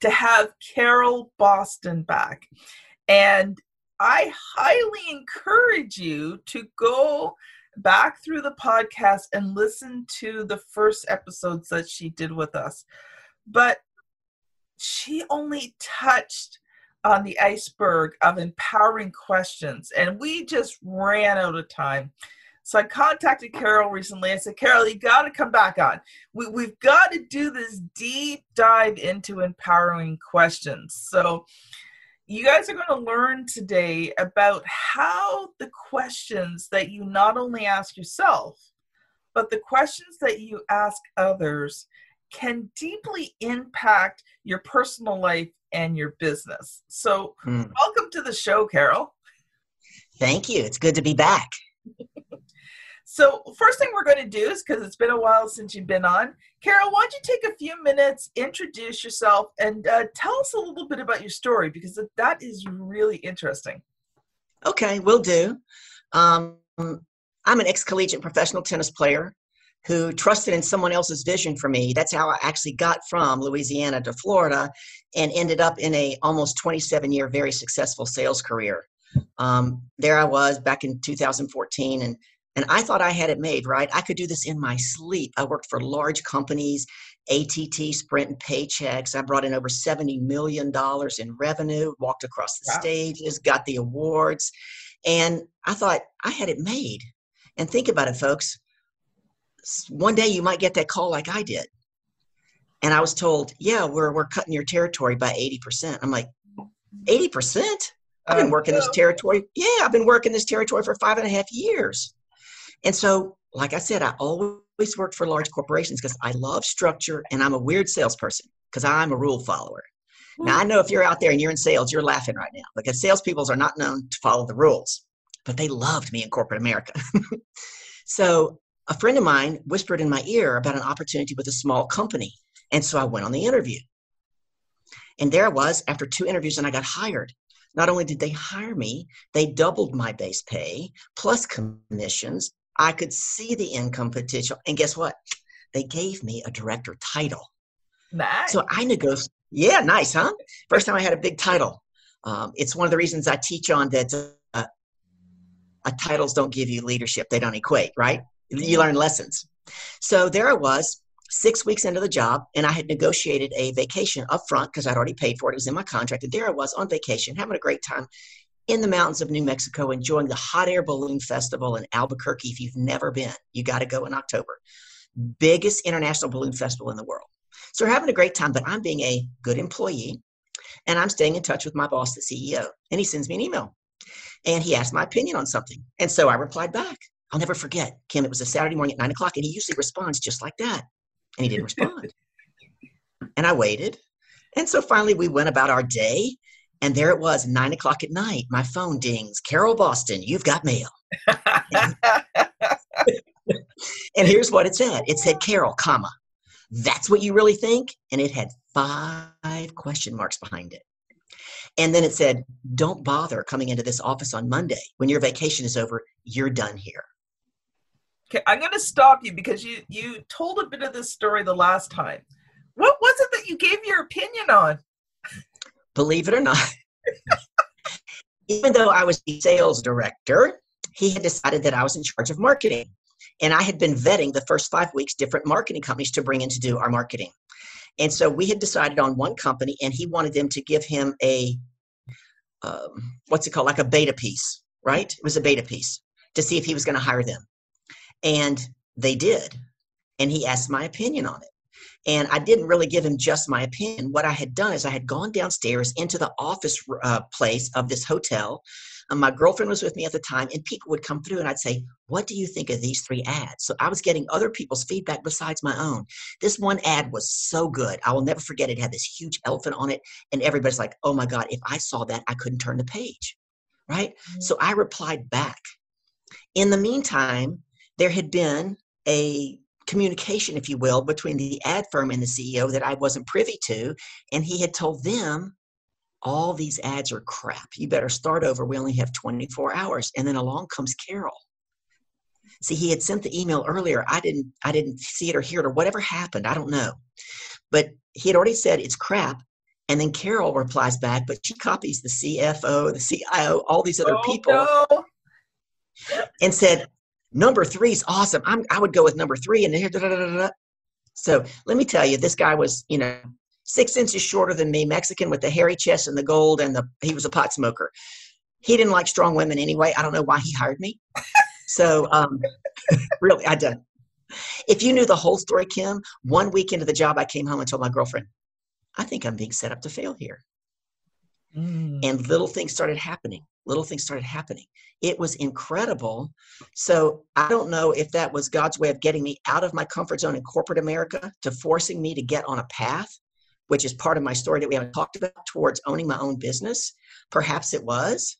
to have Carol Boston back. And I highly encourage you to go back through the podcast and listen to the first episodes that she did with us. But she only touched on the iceberg of empowering questions, and we just ran out of time. So I contacted Carol recently. I said, Carol, you got to come back on. We, we've got to do this deep dive into empowering questions. So you guys are going to learn today about how the questions that you not only ask yourself, but the questions that you ask others can deeply impact your personal life and your business. So, mm. welcome to the show, Carol. Thank you. It's good to be back. So, first thing we're going to do is because it's been a while since you've been on, Carol, why don't you take a few minutes, introduce yourself, and uh, tell us a little bit about your story because that is really interesting. Okay, will do. Um, I'm an ex collegiate professional tennis player who trusted in someone else's vision for me. That's how I actually got from Louisiana to Florida and ended up in a almost 27 year very successful sales career. Um, there I was back in 2014 and and I thought I had it made, right? I could do this in my sleep. I worked for large companies, ATT, Sprint, and Paychex. I brought in over $70 million in revenue, walked across the wow. stages, got the awards. And I thought I had it made. And think about it, folks. One day you might get that call like I did. And I was told, yeah, we're, we're cutting your territory by 80%. I'm like, 80%? I've been oh, working this territory. Yeah, I've been working this territory for five and a half years. And so, like I said, I always worked for large corporations because I love structure and I'm a weird salesperson because I'm a rule follower. Now, I hmm. know if you're out there and you're in sales, you're laughing right now because salespeople are not known to follow the rules, but they loved me in corporate America. so, a friend of mine whispered in my ear about an opportunity with a small company. And so I went on the interview. And there I was after two interviews, and I got hired. Not only did they hire me, they doubled my base pay plus commissions I could see the income potential. And guess what? They gave me a director title. Nice. So I negotiated. Yeah, nice, huh? First time I had a big title. Um, it's one of the reasons I teach on that uh, uh, titles don't give you leadership, they don't equate, right? You learn lessons. So there I was, six weeks into the job, and I had negotiated a vacation up front because I'd already paid for it. It was in my contract. And there I was on vacation, having a great time in the mountains of New Mexico enjoying the Hot Air Balloon Festival in Albuquerque. If you've never been, you got to go in October. Biggest international balloon festival in the world. So we're having a great time, but I'm being a good employee and I'm staying in touch with my boss, the CEO. And he sends me an email and he asked my opinion on something. And so I replied back. I'll never forget, Kim, it was a Saturday morning at nine o'clock and he usually responds just like that. And he didn't respond. and I waited. And so finally we went about our day and there it was, nine o'clock at night. My phone dings. Carol Boston, you've got mail. and, and here's what it said. It said, Carol, comma. That's what you really think? And it had five question marks behind it. And then it said, don't bother coming into this office on Monday. When your vacation is over, you're done here. Okay, I'm going to stop you because you you told a bit of this story the last time. What was it that you gave your opinion on? Believe it or not. Even though I was the sales director, he had decided that I was in charge of marketing. And I had been vetting the first five weeks different marketing companies to bring in to do our marketing. And so we had decided on one company, and he wanted them to give him a um, what's it called, like a beta piece, right? It was a beta piece to see if he was going to hire them. And they did. And he asked my opinion on it. And I didn't really give him just my opinion. What I had done is I had gone downstairs into the office uh, place of this hotel. And my girlfriend was with me at the time, and people would come through and I'd say, What do you think of these three ads? So I was getting other people's feedback besides my own. This one ad was so good. I will never forget it. it had this huge elephant on it, and everybody's like, Oh my God, if I saw that, I couldn't turn the page. Right? Mm-hmm. So I replied back. In the meantime, there had been a communication, if you will, between the ad firm and the CEO that I wasn't privy to. And he had told them, all these ads are crap. You better start over. We only have 24 hours. And then along comes Carol. See, he had sent the email earlier. I didn't I didn't see it or hear it or whatever happened. I don't know. But he had already said it's crap. And then Carol replies back, but she copies the CFO, the CIO, all these other oh, people. No. And said, Number three is awesome. I'm, I would go with number three. And here, so let me tell you, this guy was, you know, six inches shorter than me, Mexican with the hairy chest and the gold, and the he was a pot smoker. He didn't like strong women anyway. I don't know why he hired me. So um, really, I done. If you knew the whole story, Kim, one week into the job, I came home and told my girlfriend, I think I'm being set up to fail here. Mm. And little things started happening. Little things started happening. It was incredible. So I don't know if that was God's way of getting me out of my comfort zone in corporate America to forcing me to get on a path, which is part of my story that we haven't talked about towards owning my own business. Perhaps it was,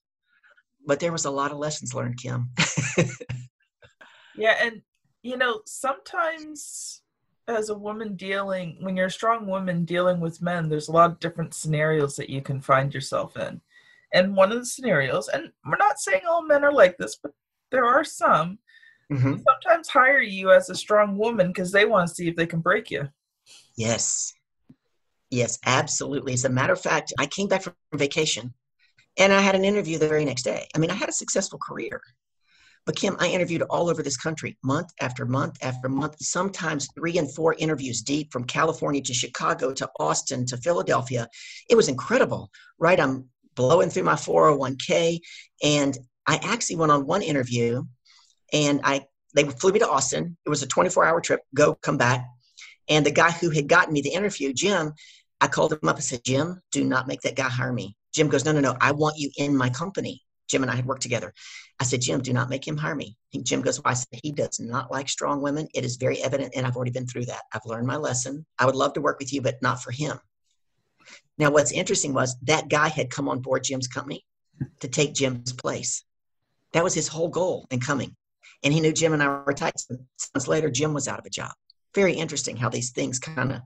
but there was a lot of lessons learned, Kim. yeah. And, you know, sometimes as a woman dealing when you're a strong woman dealing with men there's a lot of different scenarios that you can find yourself in. And one of the scenarios and we're not saying all men are like this but there are some mm-hmm. sometimes hire you as a strong woman because they want to see if they can break you. Yes. Yes absolutely. As a matter of fact i came back from vacation and i had an interview the very next day. I mean i had a successful career but Kim, I interviewed all over this country, month after month after month, sometimes three and four interviews deep from California to Chicago to Austin to Philadelphia. It was incredible, right? I'm blowing through my 401k. And I actually went on one interview and I they flew me to Austin. It was a 24 hour trip, go, come back. And the guy who had gotten me the interview, Jim, I called him up and said, Jim, do not make that guy hire me. Jim goes, No, no, no, I want you in my company. Jim and I had worked together. I said, Jim, do not make him hire me. Jim goes, well, I said, he does not like strong women. It is very evident, and I've already been through that. I've learned my lesson. I would love to work with you, but not for him. Now, what's interesting was that guy had come on board Jim's company to take Jim's place. That was his whole goal in coming. And he knew Jim and I were tight. So months later, Jim was out of a job. Very interesting how these things kind of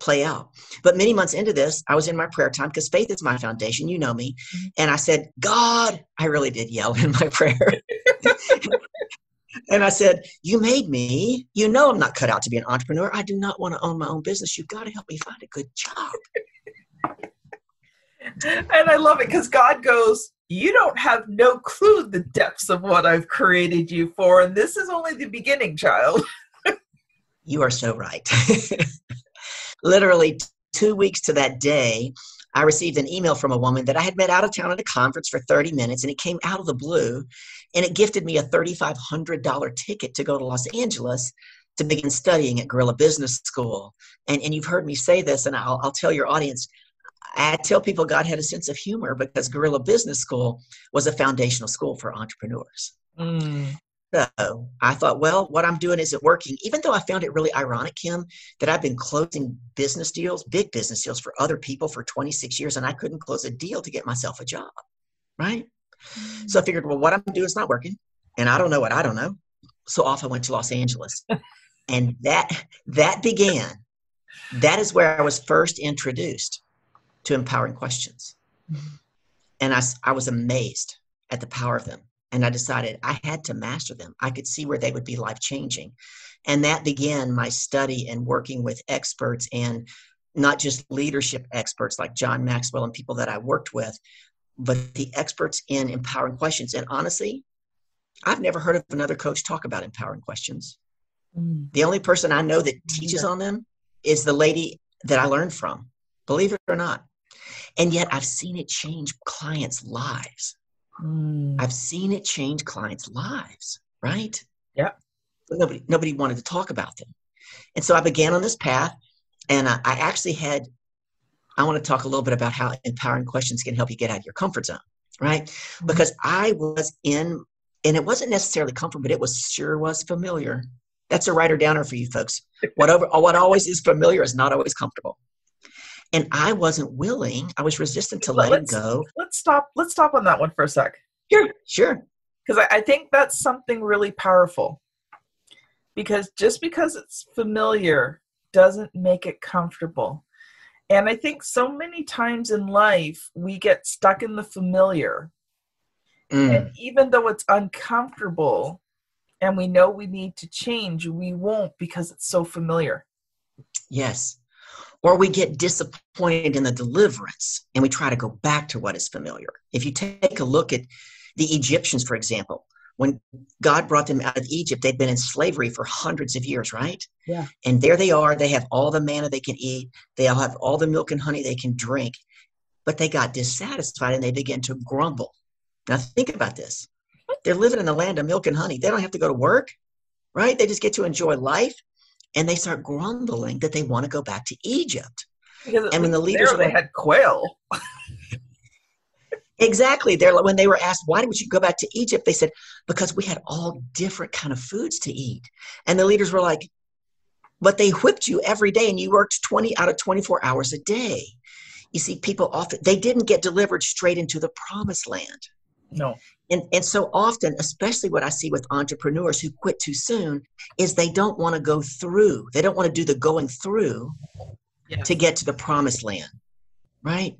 play out. But many months into this, I was in my prayer time because faith is my foundation. You know me. Mm-hmm. And I said, God, I really did yell in my prayer. and I said, You made me. You know I'm not cut out to be an entrepreneur. I do not want to own my own business. You've got to help me find a good job. and I love it because God goes, You don't have no clue the depths of what I've created you for. And this is only the beginning, child. you are so right literally two weeks to that day, I received an email from a woman that I had met out of town at a conference for 30 minutes, and it came out of the blue, and it gifted me a $3,500 ticket to go to Los Angeles to begin studying at Guerrilla Business School. And, and you've heard me say this, and I'll, I'll tell your audience I tell people God had a sense of humor because Guerrilla Business School was a foundational school for entrepreneurs. Mm. So I thought, well, what I'm doing isn't working, even though I found it really ironic, Kim, that I've been closing business deals, big business deals for other people for 26 years, and I couldn't close a deal to get myself a job. Right. Mm-hmm. So I figured, well, what I'm doing is not working. And I don't know what I don't know. So off I went to Los Angeles. and that that began, that is where I was first introduced to empowering questions. Mm-hmm. And I, I was amazed at the power of them and I decided I had to master them. I could see where they would be life changing. And that began my study and working with experts and not just leadership experts like John Maxwell and people that I worked with, but the experts in empowering questions. And honestly, I've never heard of another coach talk about empowering questions. Mm. The only person I know that teaches yeah. on them is the lady that I learned from, believe it or not. And yet I've seen it change clients' lives. Mm. I've seen it change clients' lives, right? Yeah. But nobody nobody wanted to talk about them. And so I began on this path and I, I actually had I want to talk a little bit about how empowering questions can help you get out of your comfort zone, right? Mm-hmm. Because I was in and it wasn't necessarily comfort, but it was sure was familiar. That's a writer downer for you folks. Whatever what always is familiar is not always comfortable. And I wasn't willing, I was resistant to letting let's- go. Let's stop. Let's stop on that one for a sec. Sure, sure. because I, I think that's something really powerful because just because it's familiar doesn't make it comfortable and i think so many times in life we get stuck in the familiar Mm. and even though it's uncomfortable and we know we need to change we won't because it's so familiar Yes. Or we get disappointed in the deliverance and we try to go back to what is familiar. If you take a look at the Egyptians, for example, when God brought them out of Egypt, they'd been in slavery for hundreds of years, right? Yeah. And there they are. They have all the manna they can eat, they all have all the milk and honey they can drink, but they got dissatisfied and they began to grumble. Now, think about this. They're living in the land of milk and honey. They don't have to go to work, right? They just get to enjoy life and they start grumbling that they want to go back to Egypt. because And when the leaders there they had quail Exactly. They're like- when they were asked why would you go back to Egypt, they said because we had all different kind of foods to eat. And the leaders were like, but they whipped you every day and you worked 20 out of 24 hours a day. You see, people often they didn't get delivered straight into the promised land. No And, and so often, especially what I see with entrepreneurs who quit too soon, is they don't want to go through. They don't want to do the going through yeah. to get to the promised land, right?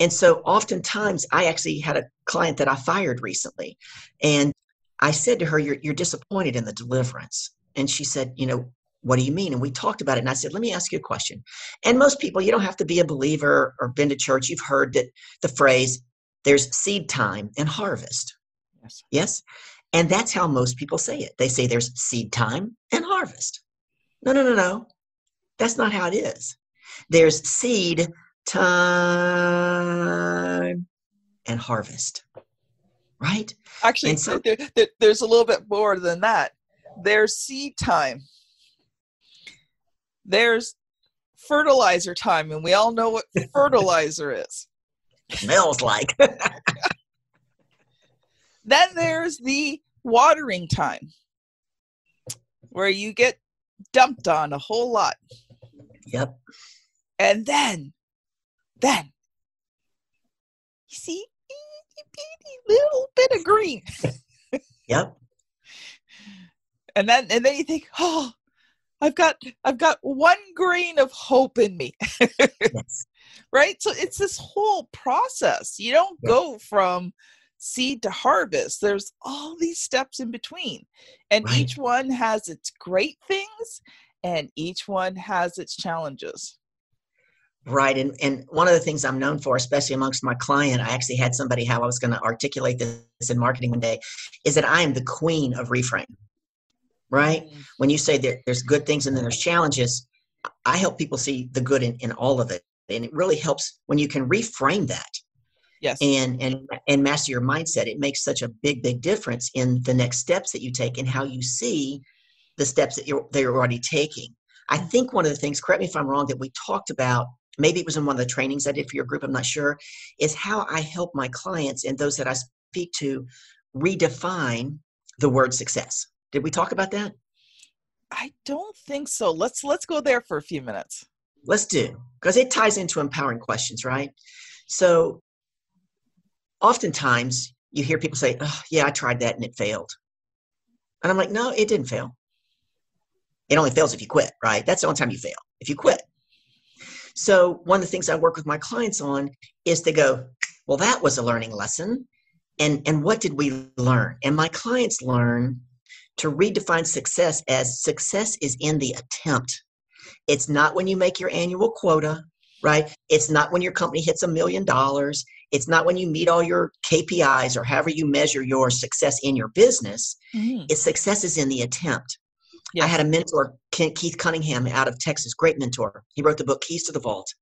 And so oftentimes, I actually had a client that I fired recently, and I said to her, "You're you're disappointed in the deliverance," and she said, "You know." What do you mean? And we talked about it. And I said, let me ask you a question. And most people, you don't have to be a believer or been to church. You've heard that the phrase, there's seed time and harvest. Yes. Yes. And that's how most people say it. They say there's seed time and harvest. No, no, no, no. That's not how it is. There's seed time and harvest. Right? Actually, so- there, there- there's a little bit more than that. There's seed time. There's fertilizer time, and we all know what fertilizer is. Smells like. Then there's the watering time, where you get dumped on a whole lot. yep. And then, then, you see, itty bitty little bit of green. Yep. and then and then you think oh i've got i've got one grain of hope in me Yes. Right so it's this whole process you don't Yeah. go from seed to harvest there's all these steps in between and Right. each one has its great things and each one has its challenges Right. And and one of the things I'm known for, especially amongst my client, I actually had somebody how I was going to articulate this in marketing one day, is that I am the queen of reframe. Right. Mm, When you say that there's good things and then there's challenges, I help people see the good in, in all of it. And it really helps when you can reframe that yes and and and master your mindset. It makes such a big, big difference in the next steps that you take and how you see the steps that you're they're already taking. I think one of the things, correct me if I'm wrong, that we talked about, maybe it was in one of the trainings I did for your group, I'm not sure, is how I help my clients and those that I speak to redefine the word success. Did we talk about that? i don't think so let's let's go there for a few minutes Let's do, because it ties into empowering questions, right? So oftentimes you hear people say, oh, yeah, I tried that and it failed. And I'm like, no, it didn't fail. It only fails if you quit, right? That's the only time you fail, if you quit. So one of the things I work with my clients on is to go, well, that was a learning lesson. And, and what did we learn? And my clients learn to redefine success as success is in the attempt. It's not when you make your annual quota, right? It's not when your company hits a million dollars. It's not when you meet all your KPIs or however you measure your success in your business. Mhm. It's success is in the attempt. I had a mentor, Keith Cunningham, out of Texas, great mentor. He wrote the book Keys to the Vault.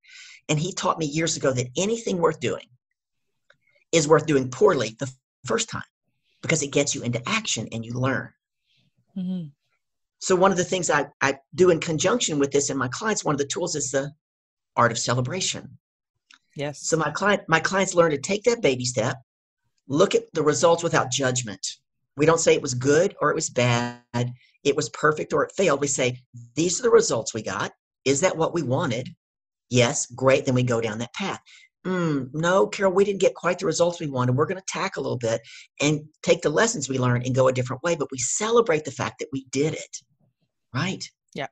And he taught me years ago that anything worth doing is worth doing poorly the first time because it gets you into action and you learn. Mm-hmm. So, one of the things I, I do in conjunction with this and my clients, one of the tools is the art of celebration. Yes. So, my client, my clients learn to take that baby step, look at the results without judgment. We don't say it was good or it was bad, it was perfect or it failed. We say, these are the results we got. Is that what we wanted? Yes, great. Then we go down that path. Mm, no, Carol, we didn't get quite the results we wanted. We're going to tack a little bit and take the lessons we learned and go a different way, but we celebrate the fact that we did it. Right? Yeah.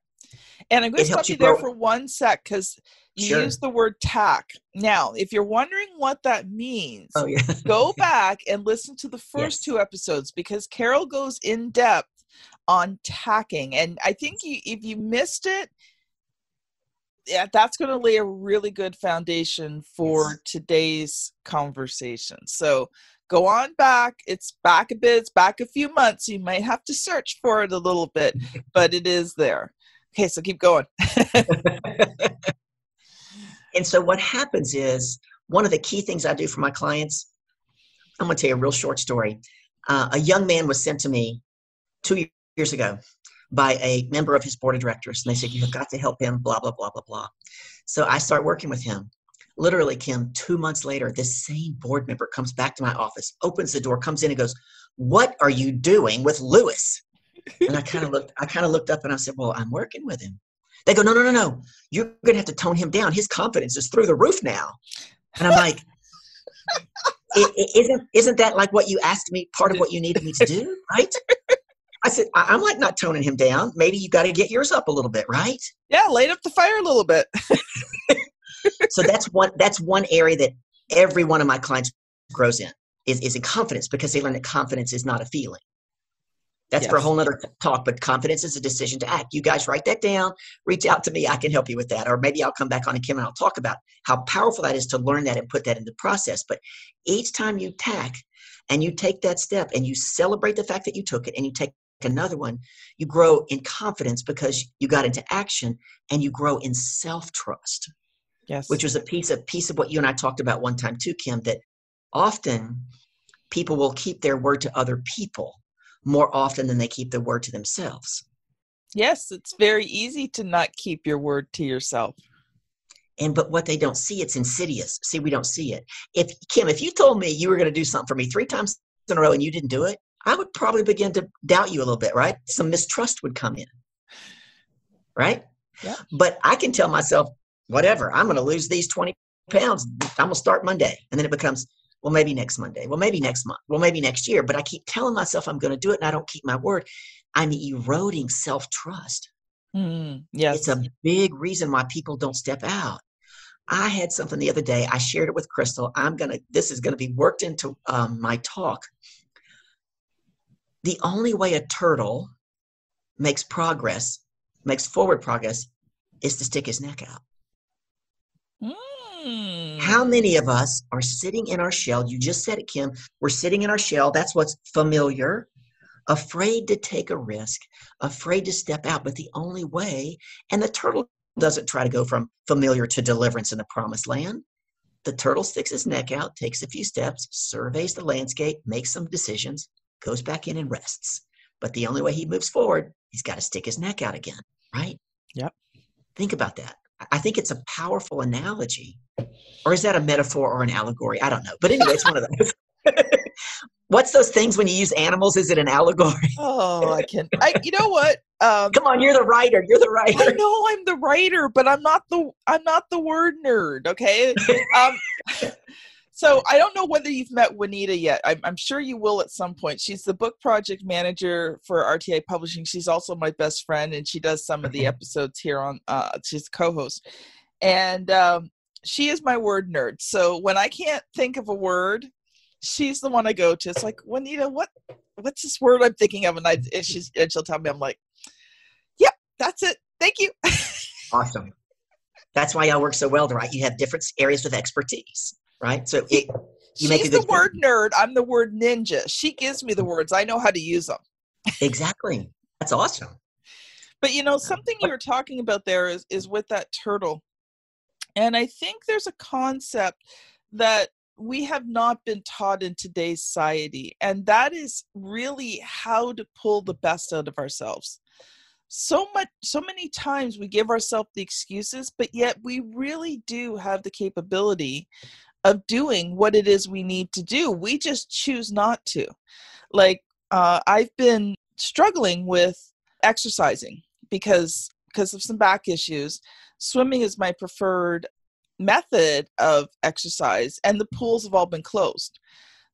And I'm going to stop you there for one sec because you sure. use the word tack. Now, if you're wondering what that means, oh, yeah. go back and listen to the first yes. two episodes because Carol goes in depth on tacking. And I think you, if you missed it, yeah, that's going to lay a really good foundation for yes. today's conversation. So go on back. It's back a bit, it's back a few months. You might have to search for it a little bit, but it is there. Okay, so keep going. and so what happens is one of the key things I do for my clients, I'm going to tell you a real short story. Uh, a young man was sent to me two years ago by a member of his board of directors. And they said, You've got to help him, blah, blah, blah, blah, blah. So I start working with him. Literally, Kim, two months later, this same board member comes back to my office, opens the door, comes in and goes, What are you doing with Lewis? And I kind of looked, I kind of looked up and I said, Well, I'm working with him. They go, No, no, no, no. You're gonna have to tone him down. His confidence is through the roof now. And I'm like, it, it, isn't isn't that like what you asked me part of what you needed me to do right I said, I- am like not toning him down. Maybe you got to get yours up a little bit, right? Yeah, light up the fire a little bit. So that's one that's one area that every one of my clients grows in is, is in confidence because they learn that confidence is not a feeling. That's yes. for a whole nother talk, but confidence is a decision to act. You guys write that down, reach out to me, I can help you with that. Or maybe I'll come back on and Kim and I'll talk about how powerful that is to learn that and put that into process. But each time you tack and you take that step and you celebrate the fact that you took it and you take another one, you grow in confidence because you got into action and you grow in self-trust. Yes. Which was a piece of piece of what you and I talked about one time too, Kim, that often people will keep their word to other people more often than they keep their word to themselves. Yes, it's very easy to not keep your word to yourself. And but what they don't see, it's insidious. See, we don't see it. If Kim, if you told me you were going to do something for me three times in a row and you didn't do it, I would probably begin to doubt you a little bit, right? Some mistrust would come in, right? Yeah. But I can tell myself, whatever, I'm going to lose these 20 pounds. I'm going to start Monday. And then it becomes, well, maybe next Monday. Well, maybe next month. Well, maybe next year. But I keep telling myself I'm going to do it and I don't keep my word. I'm eroding self trust. Mm, yes. It's a big reason why people don't step out. I had something the other day. I shared it with Crystal. I'm going to, this is going to be worked into um, my talk the only way a turtle makes progress, makes forward progress, is to stick his neck out. Mm. How many of us are sitting in our shell? You just said it, Kim. We're sitting in our shell. That's what's familiar, afraid to take a risk, afraid to step out. But the only way, and the turtle doesn't try to go from familiar to deliverance in the promised land. The turtle sticks his neck out, takes a few steps, surveys the landscape, makes some decisions, goes back in and rests. But the only way he moves forward, he's got to stick his neck out again, right? Yep. Think about that. I think it's a powerful analogy. Or is that a metaphor or an allegory? I don't know. But anyway, it's one of those. What's those things when you use animals? Is it an allegory? Oh, I can. I, you know what? Um, Come on, you're the writer. You're the writer. I know I'm the writer, but I'm not the I'm not the word nerd. Okay. Um, so I don't know whether you've met Juanita yet. I'm, I'm, sure you will at some point. She's the book project manager for RTA Publishing. She's also my best friend, and she does some of the episodes here on. Uh, she's co-host, and um, she is my word nerd. So when I can't think of a word, she's the one I go to. It's like Juanita, what what's this word I'm thinking of? And I and she's and she'll tell me. I'm like, yep, that's it. Thank you. awesome. That's why y'all work so well, right? You have different areas with expertise right? So it, you She's the word nerd. I'm the word ninja. She gives me the words. I know how to use them. exactly. That's awesome. But you know, something you were talking about there is is with that turtle. And I think there's a concept that we have not been taught in today's society, and that is really how to pull the best out of ourselves. So much, so many times we give ourselves the excuses, but yet we really do have the capability of doing what it is we need to do. We just choose not to. Like, uh, I've been struggling with exercising because because of some back issues. Swimming is my preferred method of exercise, and the pools have all been closed.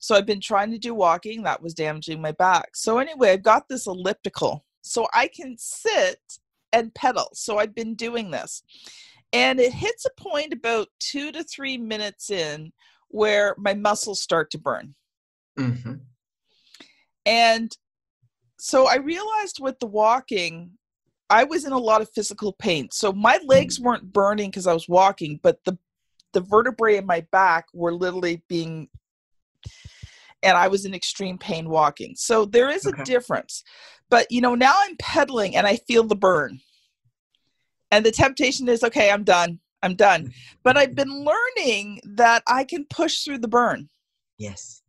So I've been trying to do walking, that was damaging my back. So, anyway, I've got this elliptical so I can sit and pedal. So I've been doing this. And it hits a point about two to three minutes in where my muscles start to burn. Mm-hmm. And so I realized with the walking, I was in a lot of physical pain. So my legs mm. weren't burning because I was walking, but the the vertebrae in my back were literally being and I was in extreme pain walking. So there is okay. a difference. But you know, now I'm pedaling and I feel the burn. And the temptation is okay, I'm done. I'm done. Mm-hmm. But I've been learning that I can push through the burn. Yes.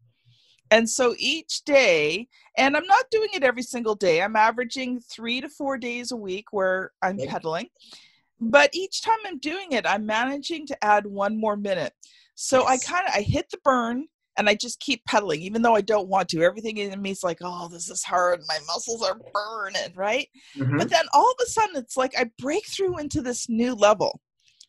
And so each day, and I'm not doing it every single day, I'm averaging three to four days a week where I'm pedaling. But each time I'm doing it, I'm managing to add one more minute. So yes. I kind of I hit the burn and I just keep pedaling, even though I don't want to. Everything in me is like, oh, this is hard. My muscles are burning, right? Mm-hmm. But then all of a sudden, it's like I break through into this new level.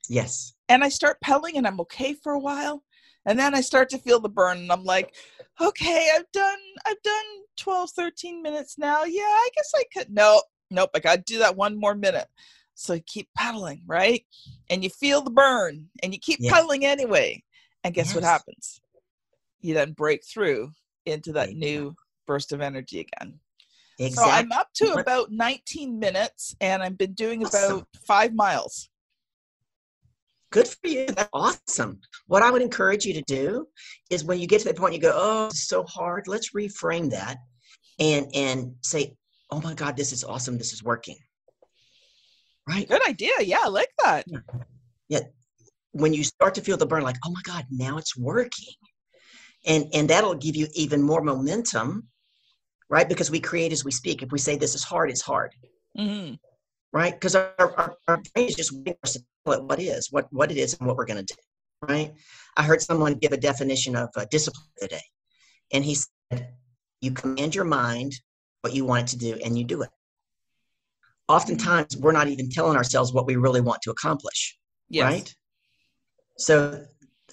Yes. And I start pedaling, and I'm okay for a while, and then I start to feel the burn, and I'm like, okay, I've done, I've done 12, 13 minutes now. Yeah, I guess I could. No, nope, I got to do that one more minute. So you keep pedaling, right? And you feel the burn, and you keep yes. pedaling anyway. And guess yes. what happens? You then break through into that new burst of energy again. Exactly. So I'm up to about 19 minutes and I've been doing awesome. about five miles. Good for you. That's awesome. What I would encourage you to do is when you get to that point, you go, "Oh, it's so hard." Let's reframe that, and and say, "Oh my God, this is awesome. This is working." Right. Good idea. Yeah, I like that. Yeah. yeah. When you start to feel the burn, like, "Oh my God, now it's working," and and that'll give you even more momentum right? Because we create as we speak. If we say this is hard it's hard. Mm-hmm. right? Because our, our, our, brain is just waiting to tell it what is what what it is and what we're going to do right? I heard someone give a definition of uh, discipline today and he said you command your mind what you want it to do and you do it. Oftentimes we're not even telling ourselves what we really want to accomplish yes. right? So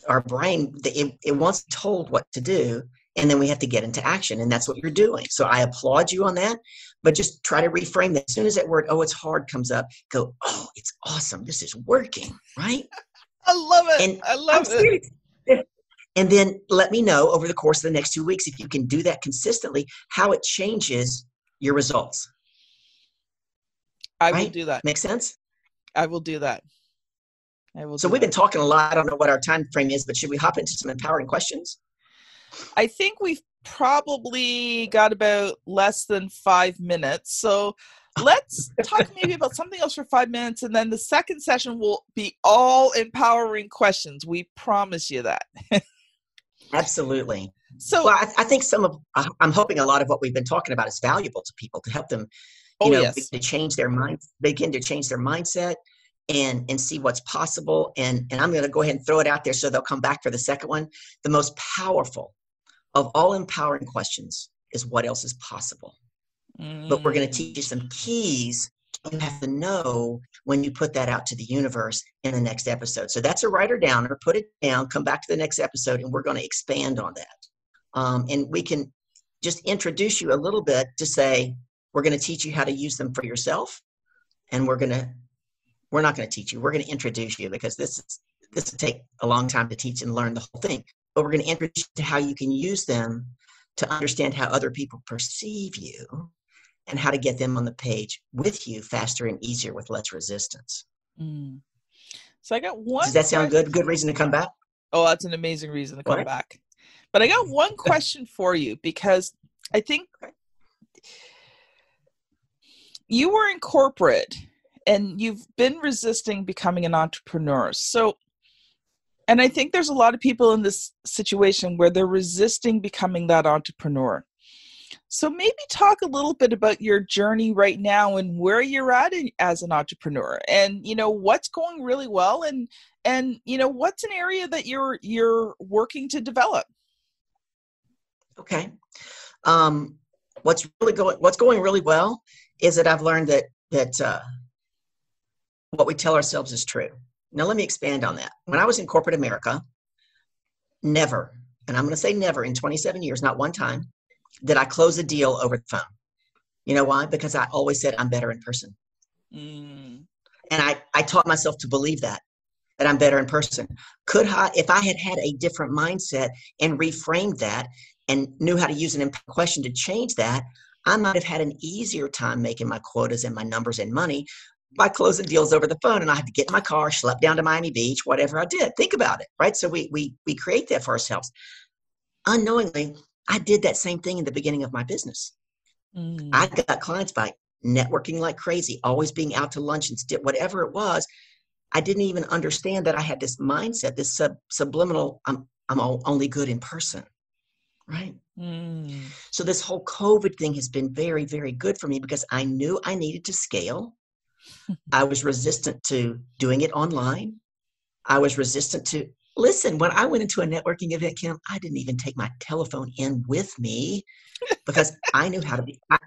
our brain it, it wants told what to do and then we have to get into action and that's what you're doing. So i applaud you on that but just try to reframe that. As soon as that word oh it's hard comes up go oh it's awesome. This is working right? I love it. And i love I'm it. and then let me know over the course of the next two weeks if you can do that consistently how it changes your results. I right? will do that. Make sense? I will do that so we've been talking a lot. I don't know what our time frame is, but should we hop into some empowering questions? I think we've probably got about less than five minutes. So let's talk maybe about something else for five minutes, and then the second session will be all empowering questions. We promise you that. Absolutely. So well, I, I, think some of I'm hoping a lot of what we've been talking about is valuable to people to help them, you oh, know, yes. to change their mind, begin to change their mindset, and and see what's possible. And and i'm going to go ahead and throw it out there so they'll come back for the second one. The most powerful of all empowering questions is what else is possible. Mm. but we're going to teach you some keys you have to know when you put that out to the universe in the next episode. So that's a writer downer. Put it down. Come back to the next episode and we're going to expand on that. Um, and we can just introduce you a little bit to say we're going to teach you how to use them for yourself and we're going to we're not going to teach you. We're going to introduce you because this is this will take a long time to teach and learn the whole thing. But we're going to introduce you to how you can use them to understand how other people perceive you and how to get them on the page with you faster and easier with less resistance. Mm. So I got one. Does that sound good? Good reason to come back? Oh, that's an amazing reason to come back. But I got one question for you because I think you were in corporate and you've been resisting becoming an entrepreneur. So And I think there's a lot of people in this situation where they're resisting becoming that entrepreneur. So maybe talk a little bit about your journey right now and where you're at in, as an entrepreneur and you know what's going really well and and you know what's an area that you're you're working to develop. Okay. Um what's really going what's going really well is that I've learned that that uh what we tell ourselves is true. Now let me expand on that. When I was in corporate America, never, and I'm going to say never in 27 years, not one time, did I close a deal over the phone. You know why? Because I always said I'm better in person. Mm. And I, I taught myself to believe that, that I'm better in person. Could I, if I had had a different mindset and reframed that and knew how to use an question to change that, I might have had an easier time making my quotas and my numbers and money by closing deals over the phone. And I had to get in my car, schlep down to Miami Beach, whatever I did. Think about it, right? So we we we create that for ourselves. Unknowingly, I did that same thing in the beginning of my business. Mm. I got clients by networking like crazy, always being out to lunch and whatever it was. I didn't even understand that I had this mindset, this sub- subliminal, I'm, I'm only good in person. Right. Mm. So this whole COVID thing has been very, very good for me because I knew I needed to scale. I was resistant to doing it online. I was resistant to Listen, when I went into a networking event, Kim, I didn't even take my telephone in with me because I knew how to be. I,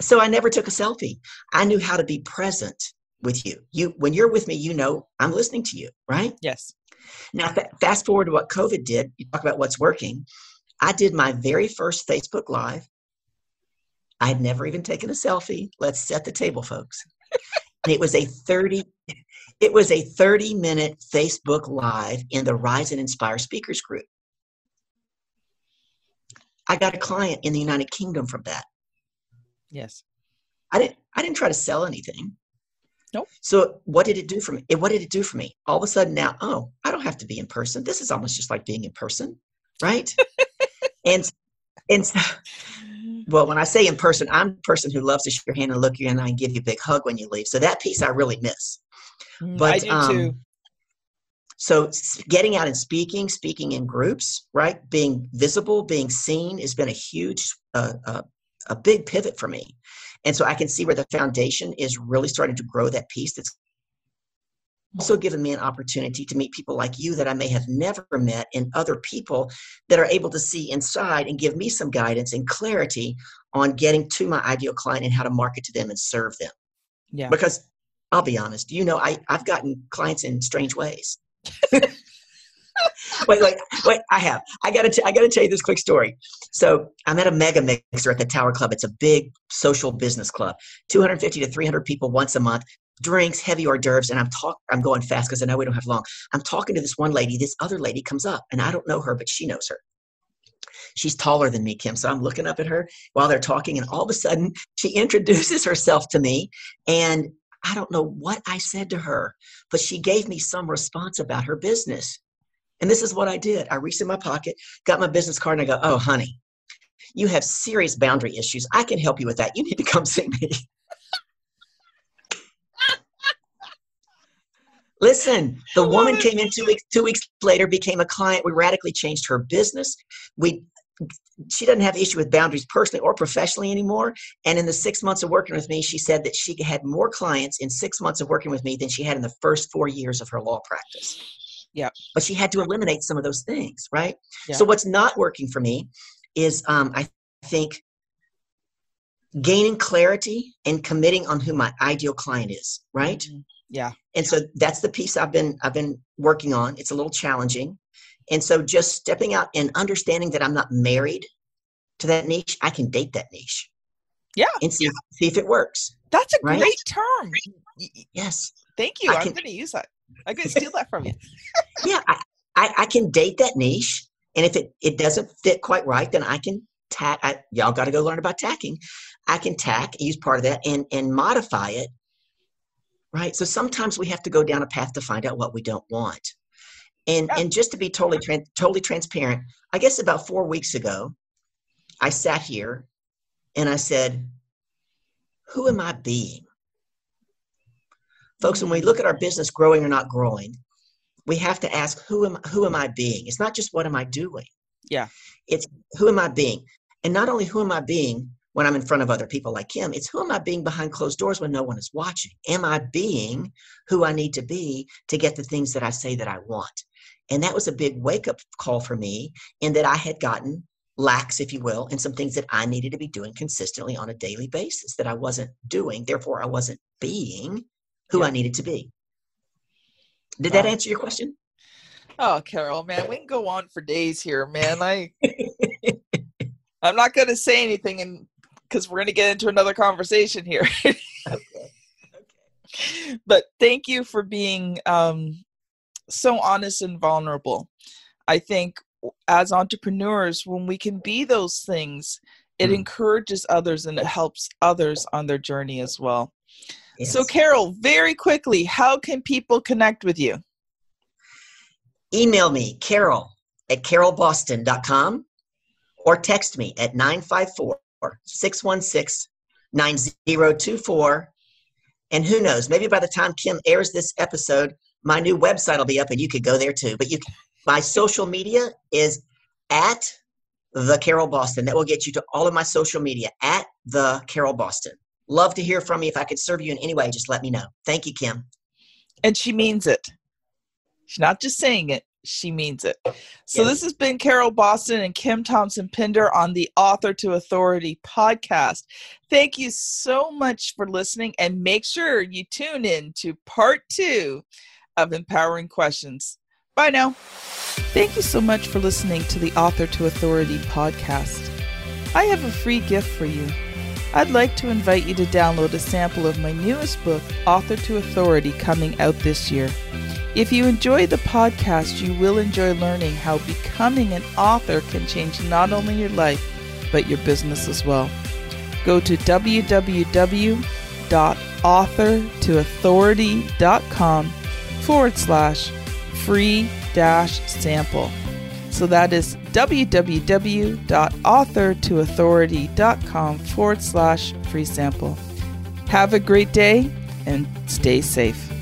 so I never took a selfie. I knew how to be present with you. You, when you're with me, you know I'm listening to you, right? Yes. Now, fast forward to what COVID did. You talk about what's working. I did my very first Facebook Live. I had never even taken a selfie. Let's set the table, folks. And it was a 30 it was a 30 minute Facebook Live in the Rise and Inspire Speakers Group. I got a client in the United Kingdom from that. Yes. I didn't I didn't try to sell anything. Nope. So what did it do for me? It, what did it do for me? All of a sudden now, oh, I don't have to be in person. This is almost just like being in person, right? and and so, well, when I say in person, I'm a person who loves to shake your hand and look you in the eye and give you a big hug when you leave. So that piece I really miss. Mm, but I do um, too. So getting out and speaking, speaking in groups, right? Being visible, being seen has been a huge, uh, uh, a big pivot for me. And so I can see where the foundation is really starting to grow that piece that's also given me an opportunity to meet people like you that I may have never met and other people that are able to see inside and give me some guidance and clarity on getting to my ideal client and how to market to them and serve them. Yeah. Because I'll be honest. You know, I, I've gotten clients in strange ways. wait, wait, wait! I have. I gotta. T- I gotta tell you this quick story. So I'm at a mega mixer at the Tower Club. It's a big social business club. 250 to 300 people once a month. Drinks, heavy hors d'oeuvres, and I'm talk. I'm going fast because I know we don't have long. I'm talking to this one lady. This other lady comes up, and I don't know her, but she knows her. She's taller than me, Kim. So I'm looking up at her while they're talking, and all of a sudden she introduces herself to me, and I don't know what I said to her, but she gave me some response about her business. And this is what I did. I reached in my pocket, got my business card, and I go, Oh, honey, you have serious boundary issues. I can help you with that. You need to come see me. Listen, the woman came in two weeks. Two weeks later, became a client. We radically changed her business. We she doesn't have issue with boundaries personally or professionally anymore. And in the six months of working with me, she said that she had more clients in six months of working with me than she had in the first four years of her law practice. Yeah. But she had to eliminate some of those things, right? Yeah. So what's not working for me is um, I think gaining clarity and committing on who my ideal client is, right? Mm-hmm. Yeah. And so that's the piece I've been I've been working on. It's a little challenging. And so just stepping out and understanding that I'm not married to that niche, I can date that niche. Yeah. And see, see if it works. That's a right? great term. Yes. Thank you. I am going to use that. I'm going to steal that from you. yeah. I, I, I, can date that niche. And if it, it doesn't fit quite right, then I can tack. I, y'all got to go learn about tacking. I can tack, use part of that and, and modify it. Right. So sometimes we have to go down a path to find out what we don't want. And and just to be totally tra- totally transparent, I guess about four weeks ago, I sat here and I said, "Who am I being?" Folks, when we look at our business growing or not growing, we have to ask who am who am I being? It's not just what am I doing. Yeah. It's who am I being? And not only who am I being when I'm in front of other people like him, it's who am I being behind closed doors when no one is watching? Am I being who I need to be to get the things that I say that I want? And that was a big wake up call for me in that I had gotten lax, if you will, in some things that I needed to be doing consistently on a daily basis that I wasn't doing. Therefore, I wasn't being who yeah. I needed to be. Did that answer your question? Oh, Carol, man, we can go on for days here, man. I I'm not going to say anything and because we're going to get into another conversation here. okay. okay. But thank you for being um, so honest and vulnerable. I think as entrepreneurs, when we can be those things, it mm. encourages others and it helps others on their journey as well. Yes. So, Carol, very quickly, how can people connect with you? Email me, carol at carolboston.com or text me at 954 616 9024. And who knows, maybe by the time Kim airs this episode, my new website will be up and you could go there too. But you my social media is at the Carol Boston. That will get you to all of my social media at the Carol Boston. Love to hear from you. If I could serve you in any way, just let me know. Thank you, Kim. And she means it. She's not just saying it, she means it. So yes. this has been Carol Boston and Kim Thompson Pinder on the Author to Authority podcast. Thank you so much for listening and make sure you tune in to part two of Empowering Questions. Bye now. Thank you so much for listening to the Author to Authority podcast. I have a free gift for you. I'd like to invite you to download a sample of my newest book, Author to Authority, coming out this year. If you enjoy the podcast, you will enjoy learning how becoming an author can change not only your life, but your business as well. Go to www.authortoauthority.com forward slash free dash sample. So that is www.authortoauthority.com forward slash free sample. Have a great day and stay safe.